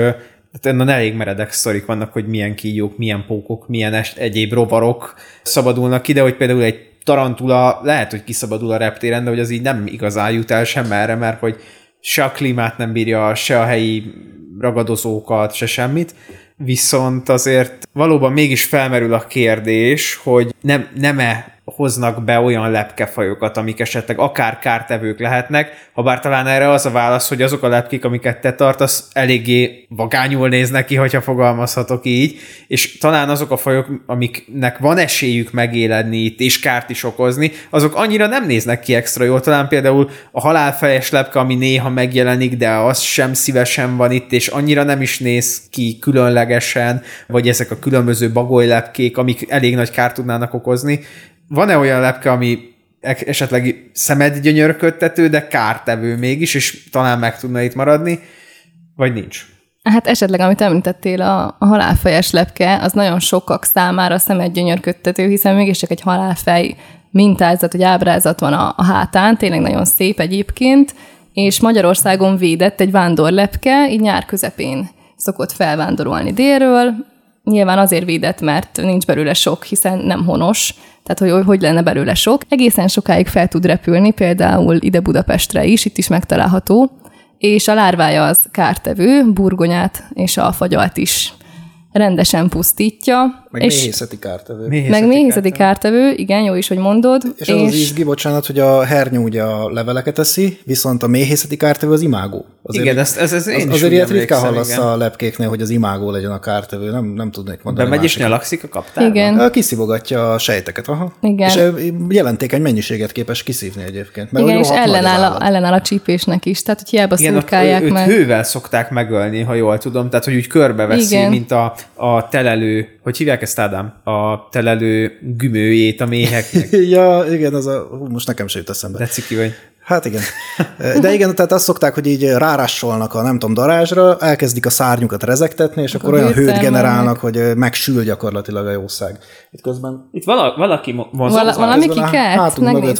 hát ennek elég meredek sztorik vannak, hogy milyen kígyók, milyen pókok, milyen est, egyéb rovarok szabadulnak ki, de hogy például egy tarantula lehet, hogy kiszabadul a reptéren, de hogy az így nem igazán jut el sem erre, mert hogy se a klímát nem bírja, se a helyi ragadozókat, se semmit, viszont azért valóban mégis felmerül a kérdés, hogy nem, nem-e hoznak be olyan lepkefajokat, amik esetleg akár kártevők lehetnek, ha bár talán erre az a válasz, hogy azok a lepkék, amiket te tartasz, eléggé vagányul néznek ki, hogyha fogalmazhatok így, és talán azok a fajok, amiknek van esélyük megéledni itt, és kárt is okozni, azok annyira nem néznek ki extra jól. Talán például a halálfejes lepke, ami néha megjelenik, de az sem szívesen van itt, és annyira nem is néz ki különlegesen, vagy ezek a különböző bagolylepkék, amik elég nagy kárt tudnának okozni. Van-e olyan lepke, ami esetleg szemedgyönyörködtető, de kártevő mégis, és talán meg tudna itt maradni, vagy nincs? Hát esetleg, amit említettél, a, a halálfejes lepke, az nagyon sokak számára szemedgyönyörködtető, hiszen mégiscsak egy halálfej mintázat, vagy ábrázat van a, a hátán, tényleg nagyon szép egyébként, és Magyarországon védett egy vándorlepke, így nyár közepén szokott felvándorolni délről. Nyilván azért védett, mert nincs belőle sok, hiszen nem honos, tehát hogy hogy lenne belőle sok. Egészen sokáig fel tud repülni, például ide Budapestre is, itt is megtalálható, és a lárvája az kártevő, burgonyát és a fagyalt is rendesen pusztítja. Meg és méhészeti kártevő. meg méhészeti kártevő, igen, jó is, hogy mondod. És az az izgi, bocsánat, hogy a hernyó ugye a leveleket eszi, viszont a méhészeti kártevő az imágó. Azért, Igen, ezt, ez, ez én az, is azért ilyet ritkán hallasz igen. a lepkéknél, hogy az imágó legyen a kártevő, nem, nem tudnék mondani. Bemegy és nyalakszik a kaptárban? Igen. Kiszivogatja a sejteket, aha. Igen. És jelentékeny mennyiséget képes kiszívni egyébként. Mert Igen, és ellenáll a, ellenáll a csípésnek is, tehát hogy hiába Igen, szurkálják őt meg. hővel szokták megölni, ha jól tudom, tehát hogy úgy körbeveszi, mint a, a telelő, hogy hívják ezt Ádám? A telelő gümőjét a méheknek. Ja, igen, az a, hú, most nekem se jut eszembe. De ciki vagy. Hát igen. De igen, tehát azt szokták, hogy így rárásolnak a nem tudom darázsra, elkezdik a szárnyukat rezektetni, és akkor olyan hőt generálnak, hogy ö, megsül gyakorlatilag a jószág. Itt közben, Itt vala, valaki mo- mozog. Vala- valami kikelt, hátunk mögött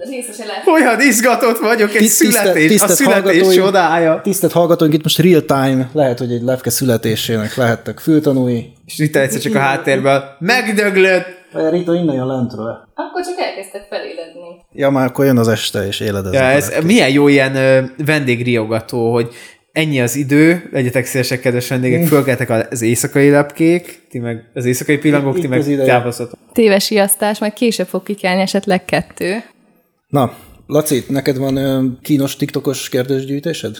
megnézem. valami Olyan izgatott vagyok, egy Tiszt- születés, tisztelt a születés csodája. Tisztelt hallgatóink, itt most real time, lehet, hogy egy lepke születésének lehettek fültanúi. És itt egyszer csak a háttérből megdöglött. Vagy Rita innen jön lentről. Akkor csak elkezdtek feléledni. Ja, már akkor jön az este, és éledeznek. Ja, a ez lepkék. milyen jó ilyen ö, vendégriogató, hogy ennyi az idő, legyetek szívesek, kedves vendégek, fölkeltek az éjszakai lepkék, ti meg az éjszakai pillangók, ti meg távozhatok. Téves riasztás, majd később fog kikelni esetleg kettő. Na, Laci, neked van ö, kínos TikTokos kérdésgyűjtésed?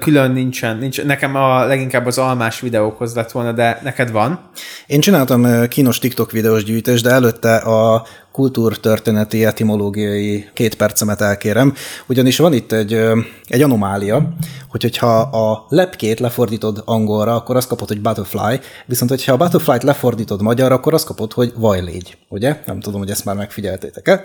Külön nincsen, nincs. Nekem a leginkább az almás videókhoz lett volna, de neked van. Én csináltam kínos TikTok videós gyűjtést, de előtte a kultúrtörténeti, etimológiai két percemet elkérem, ugyanis van itt egy, egy anomália, hogy hogyha a lepkét lefordítod angolra, akkor azt kapod, hogy butterfly, viszont hogyha a butterfly-t lefordítod magyarra, akkor azt kapod, hogy vajlégy, ugye? Nem tudom, hogy ezt már megfigyeltétek-e.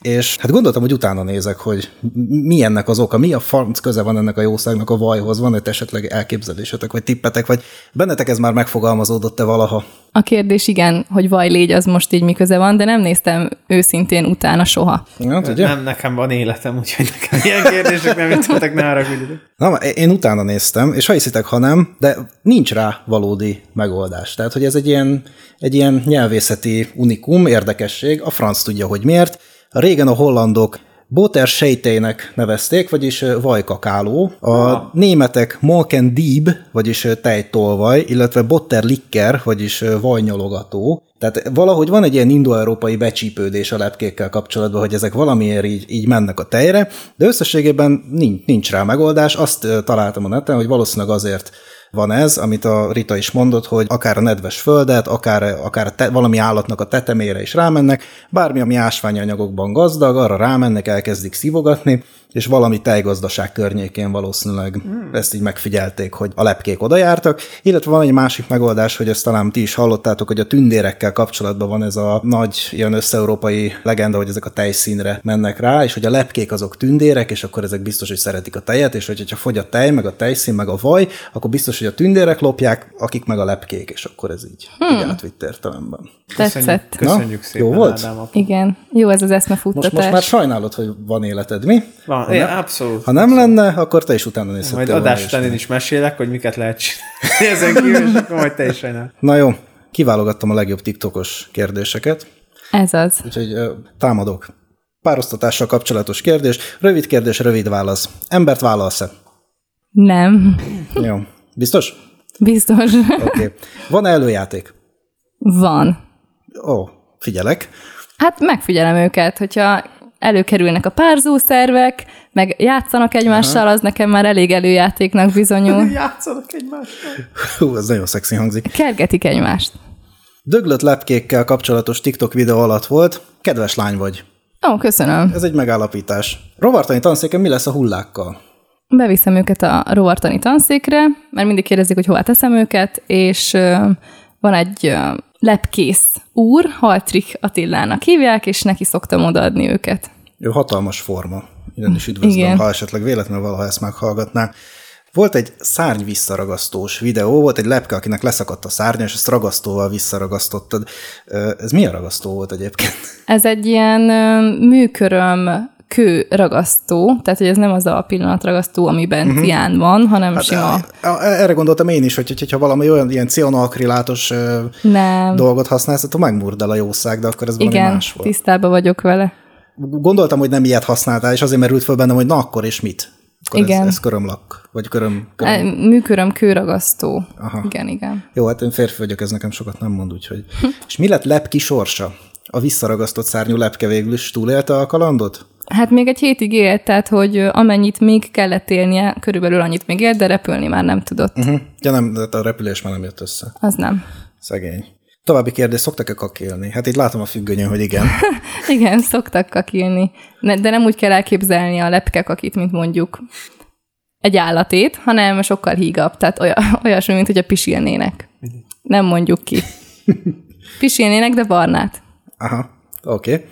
És hát gondoltam, hogy utána nézek, hogy mi ennek az oka, mi a farc köze van ennek a jószágnak a vajhoz, van egy esetleg elképzelésetek, vagy tippetek, vagy bennetek ez már megfogalmazódott-e valaha? A kérdés igen, hogy vaj légy, az most így mi köze van, de nem néztem őszintén utána soha. Ja, ugye? Nem, nekem van életem, úgyhogy nekem ilyen kérdések nem jutottak, ne haragudjatok. Na, én utána néztem, és ha hiszitek, ha nem, de nincs rá valódi megoldás. Tehát, hogy ez egy ilyen, egy ilyen nyelvészeti unikum, érdekesség, a franc tudja, hogy miért. Régen a hollandok Boter sejtének nevezték, vagyis vajkakáló. A németek Molken Dieb, vagyis tejtolvaj, illetve Botter Licker, vagyis ö, vajnyalogató. Tehát valahogy van egy ilyen indoeurópai becsípődés a lepkékkel kapcsolatban, hogy ezek valamiért így, így mennek a tejre, de összességében nincs, nincs rá megoldás. Azt találtam a neten, hogy valószínűleg azért van ez, amit a Rita is mondott, hogy akár a nedves földet, akár, akár te, valami állatnak a tetemére is rámennek, bármi, ami ásványi anyagokban gazdag, arra rámennek, elkezdik szívogatni, és valami tejgazdaság környékén valószínűleg hmm. ezt így megfigyelték, hogy a lepkék oda jártak, illetve van egy másik megoldás, hogy ezt talán ti is hallottátok, hogy a tündérekkel kapcsolatban van ez a nagy ilyen összeurópai legenda, hogy ezek a tejszínre mennek rá, és hogy a lepkék azok tündérek, és akkor ezek biztos, hogy szeretik a tejet, és hogy, hogyha fogy a tej, meg a tejszín, meg a vaj, akkor biztos, hogy a tündérek lopják, akik meg a lepkék, és akkor ez így, hmm. így átvitt értelemben. Tetszett. Köszönjük Na, szépen, jó volt? Ádám, apa. Igen, jó ez az eszmefuttatás. Most, most már sajnálod, hogy van életed, mi? Van, Ha é, nem- abszolút. Ha nem lenne, akkor te is utána nézhettél Majd adás után én is mesélek, hogy miket lehet csinálni ezen kívül, és akkor majd te is sajnál. Na jó, kiválogattam a legjobb TikTokos kérdéseket, Ez az. úgyhogy támadok. Párosztatással kapcsolatos kérdés. Rövid kérdés, rövid válasz. Embert vállalsz-e? Nem. Jó. Biztos? Biztos. Oké. Okay. Van előjáték? Van. Ó, figyelek. Hát megfigyelem őket, hogyha előkerülnek a párzószervek, meg játszanak egymással, az nekem már elég előjátéknak bizonyul. Játszanak egymással. Hú, ez nagyon szexi hangzik. Kergetik egymást. Döglött lepkékkel kapcsolatos TikTok videó alatt volt. Kedves lány vagy. Ó, köszönöm. Ez egy megállapítás. Rovartani tanszéken mi lesz a hullákkal? Beviszem őket a rovartani tanszékre, mert mindig kérdezik, hogy hová teszem őket, és van egy lepkész úr, Haltrik Attilának hívják, és neki szoktam odaadni őket. Ő hatalmas forma. Innen is üdvözlöm, Igen. ha esetleg véletlenül valaha ezt meghallgatná. Volt egy szárny visszaragasztós videó, volt egy lepke, akinek leszakadt a szárnya, és ezt ragasztóval visszaragasztottad. Ez milyen ragasztó volt egyébként? Ez egy ilyen műköröm kő ragasztó, tehát hogy ez nem az a pillanatragasztó, amiben uh-huh. cián van, hanem hát, sima. A- a- Erre gondoltam én is, hogy hogyha valami olyan ilyen cianalkrilátos ö, Nem. dolgot használsz, akkor megmurd el a jószág, de akkor ez valami Igen, más volt. tisztában vagyok vele. Gondoltam, hogy nem ilyet használtál, és azért merült föl bennem, hogy na akkor és mit? Akkor Igen. Ez, ez körömlak, vagy köröm, köröm. E, Műköröm kőragasztó. Aha. Igen, igen. Jó, hát én férfi vagyok, ez nekem sokat nem mond, úgyhogy. és mi lett lepki sorsa? A visszaragasztott szárnyú lepke végül is túlélte a kalandot? Hát még egy hétig élt, tehát hogy amennyit még kellett élnie, körülbelül annyit még élt, de repülni már nem tudott. Uh-huh. Ja nem, de a repülés már nem jött össze. Az nem. Szegény. További kérdés, szoktak-e kakélni? Hát itt látom a függönyön, hogy igen. Igen, szoktak kakilni. De nem úgy kell elképzelni a lepkekakit, mint mondjuk egy állatét, hanem sokkal hígabb. Tehát olyasmi, mint hogy a pisilnének. Nem mondjuk ki. Pisilnének, de barnát. Aha, oké. Okay.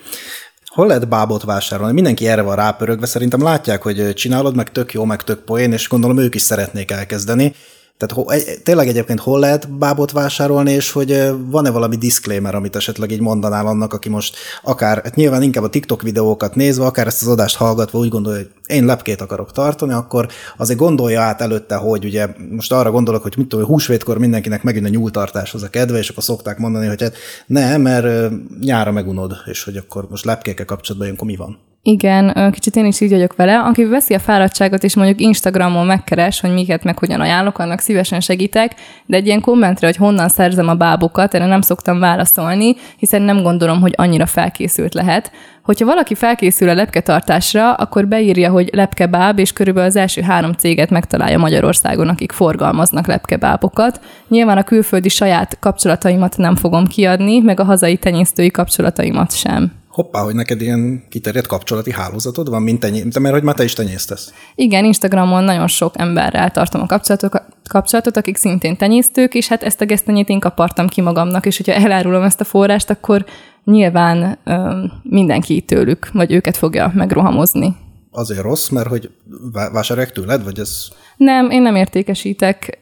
Hol lehet bábot vásárolni? Mindenki erre van rápörögve, szerintem látják, hogy csinálod, meg tök jó, meg tök poén, és gondolom ők is szeretnék elkezdeni. Tehát tényleg egyébként hol lehet bábot vásárolni, és hogy van-e valami disclaimer, amit esetleg így mondanál annak, aki most akár, hát nyilván inkább a TikTok videókat nézve, akár ezt az adást hallgatva úgy gondolja, hogy én lepkét akarok tartani, akkor azért gondolja át előtte, hogy ugye most arra gondolok, hogy mit tudom, hogy húsvétkor mindenkinek megint a nyúltartáshoz a kedve, és akkor szokták mondani, hogy hát ne, mert nyára megunod, és hogy akkor most lepkékkel kapcsolatban ilyenkor mi van? Igen, kicsit én is így vagyok vele. Aki veszi a fáradtságot, és mondjuk Instagramon megkeres, hogy miket meg hogyan ajánlok, annak szívesen segítek, de egy ilyen kommentre, hogy honnan szerzem a bábokat, erre nem szoktam válaszolni, hiszen nem gondolom, hogy annyira felkészült lehet. Hogyha valaki felkészül a lepketartásra, akkor beírja, hogy lepkebáb, és körülbelül az első három céget megtalálja Magyarországon, akik forgalmaznak lepkebábokat. Nyilván a külföldi saját kapcsolataimat nem fogom kiadni, meg a hazai tenyésztői kapcsolataimat sem. Hoppá, hogy neked ilyen kiterjedt kapcsolati hálózatod van, mint tenyé... mert hogy már te is tenyésztesz. Igen, Instagramon nagyon sok emberrel tartom a kapcsolatot, kapcsolatot, akik szintén tenyésztők, és hát ezt a gesztenyét én kapartam ki magamnak, és hogyha elárulom ezt a forrást, akkor nyilván öm, mindenki tőlük, vagy őket fogja megrohamozni. Azért rossz, mert hogy vá- vásárolják tőled, vagy ez... Nem, én nem értékesítek,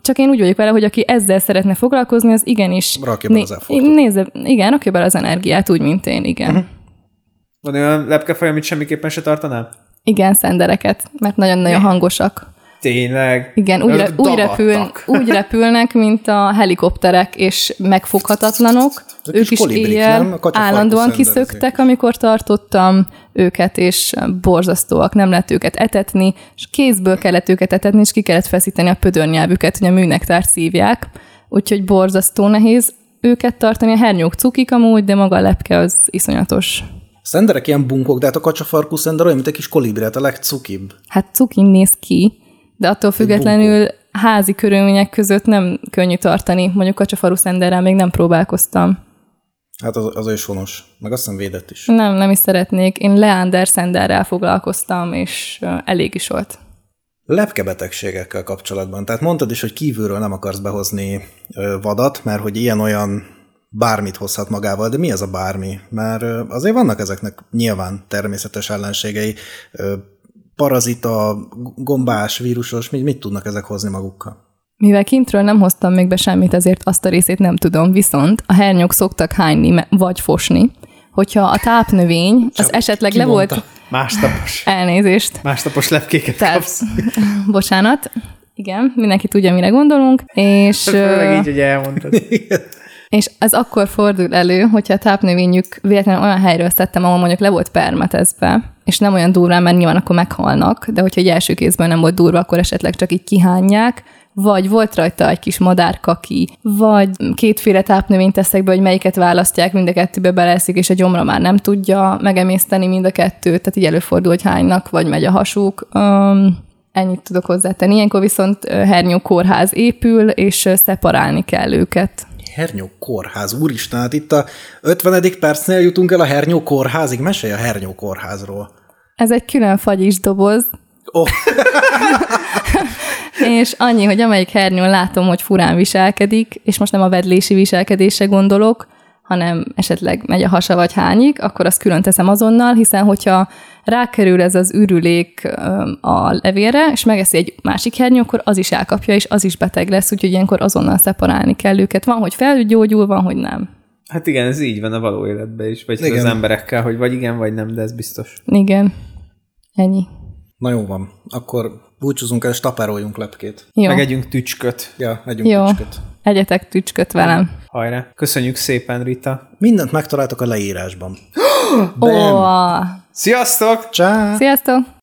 csak én úgy vagyok vele, hogy aki ezzel szeretne foglalkozni, az igenis... Rakja bele az effortot. nézze, igen, rakja bele az energiát, úgy, mint én, igen. Uh-huh. Van olyan lepkefaj, amit semmiképpen se tartanál? Igen, szendereket, mert nagyon-nagyon hangosak. Tényleg? Igen, úgy, re, úgy, repül, úgy repülnek, mint a helikopterek, és megfoghatatlanok. Ezek ők is kolibrik, éjjel nem? A állandóan kiszöktek, amikor tartottam őket, és borzasztóak, nem lehet őket etetni, és kézből kellett őket etetni, és ki kellett feszíteni a pödörnyelvüket, hogy a műnektárt szívják, úgyhogy borzasztó nehéz őket tartani. A hernyók cukik amúgy, de maga a lepke az iszonyatos. Szenderek ilyen bunkok, de hát a kacsafarkú szender olyan, mint egy kis kolibri, hát a legcukibb. Hát cukin néz ki, de attól függetlenül házi körülmények között nem könnyű tartani. Mondjuk a csafaru szenderrel még nem próbálkoztam. Hát az, az is vonos. Meg azt hiszem védett is. Nem, nem is szeretnék. Én Leander szenderrel foglalkoztam, és elég is volt. Lepkebetegségekkel kapcsolatban. Tehát mondtad is, hogy kívülről nem akarsz behozni vadat, mert hogy ilyen-olyan bármit hozhat magával, de mi az a bármi? Mert azért vannak ezeknek nyilván természetes ellenségei, parazita, gombás, vírusos, mit, mit tudnak ezek hozni magukkal? Mivel kintről nem hoztam még be semmit, ezért azt a részét nem tudom, viszont a hernyók szoktak hányni vagy fosni. Hogyha a tápnövény az esetleg le volt? Másnapos. elnézést, Másnapos lepkéket tehát, kapsz. bocsánat, igen, mindenki tudja, mire gondolunk, és... Főleg így, hogy elmondtad. És ez akkor fordul elő, hogyha a tápnövényük véletlenül olyan helyről szedtem, ahol mondjuk le volt permetezve, és nem olyan durván, mert nyilván akkor meghalnak, de hogyha egy első kézből nem volt durva, akkor esetleg csak így kihányják, vagy volt rajta egy kis madárkaki, vagy kétféle tápnövényt teszek be, hogy melyiket választják, mind a kettőbe beleszik, és a gyomra már nem tudja megemészteni mind a kettőt, tehát így előfordul, hogy hánynak, vagy megy a hasuk. Um, ennyit tudok hozzátenni. Ilyenkor viszont hernyó kórház épül, és szeparálni kell őket. Hernyó kórház, úristen, hát itt a 50. percnél jutunk el a Hernyó kórházig. Mesélj a Hernyó kórházról. Ez egy külön fagyis doboz. Oh, és annyi, hogy amelyik hernyón látom, hogy furán viselkedik, és most nem a vedlési viselkedésre gondolok, hanem esetleg megy a hasa vagy hányik, akkor azt külön teszem azonnal, hiszen hogyha rákerül ez az ürülék a levélre, és megeszi egy másik hernyó, akkor az is elkapja, és az is beteg lesz, úgyhogy ilyenkor azonnal szeparálni kell őket. Van, hogy felgyógyul, van, hogy nem. Hát igen, ez így van a való életben is, vagy Igen. az emberekkel, hogy vagy igen, vagy nem, de ez biztos. Igen. Ennyi. Na jó van, akkor búcsúzunk el, és taperoljunk lepkét. Jó. Meg együnk tücsköt. Ja, együnk Jó. tücsköt. Egyetek tücsköt velem. Hajrá. Köszönjük szépen, Rita. Mindent megtaláltok a leírásban. Ó, Sziasztok! Csá! sziasztok!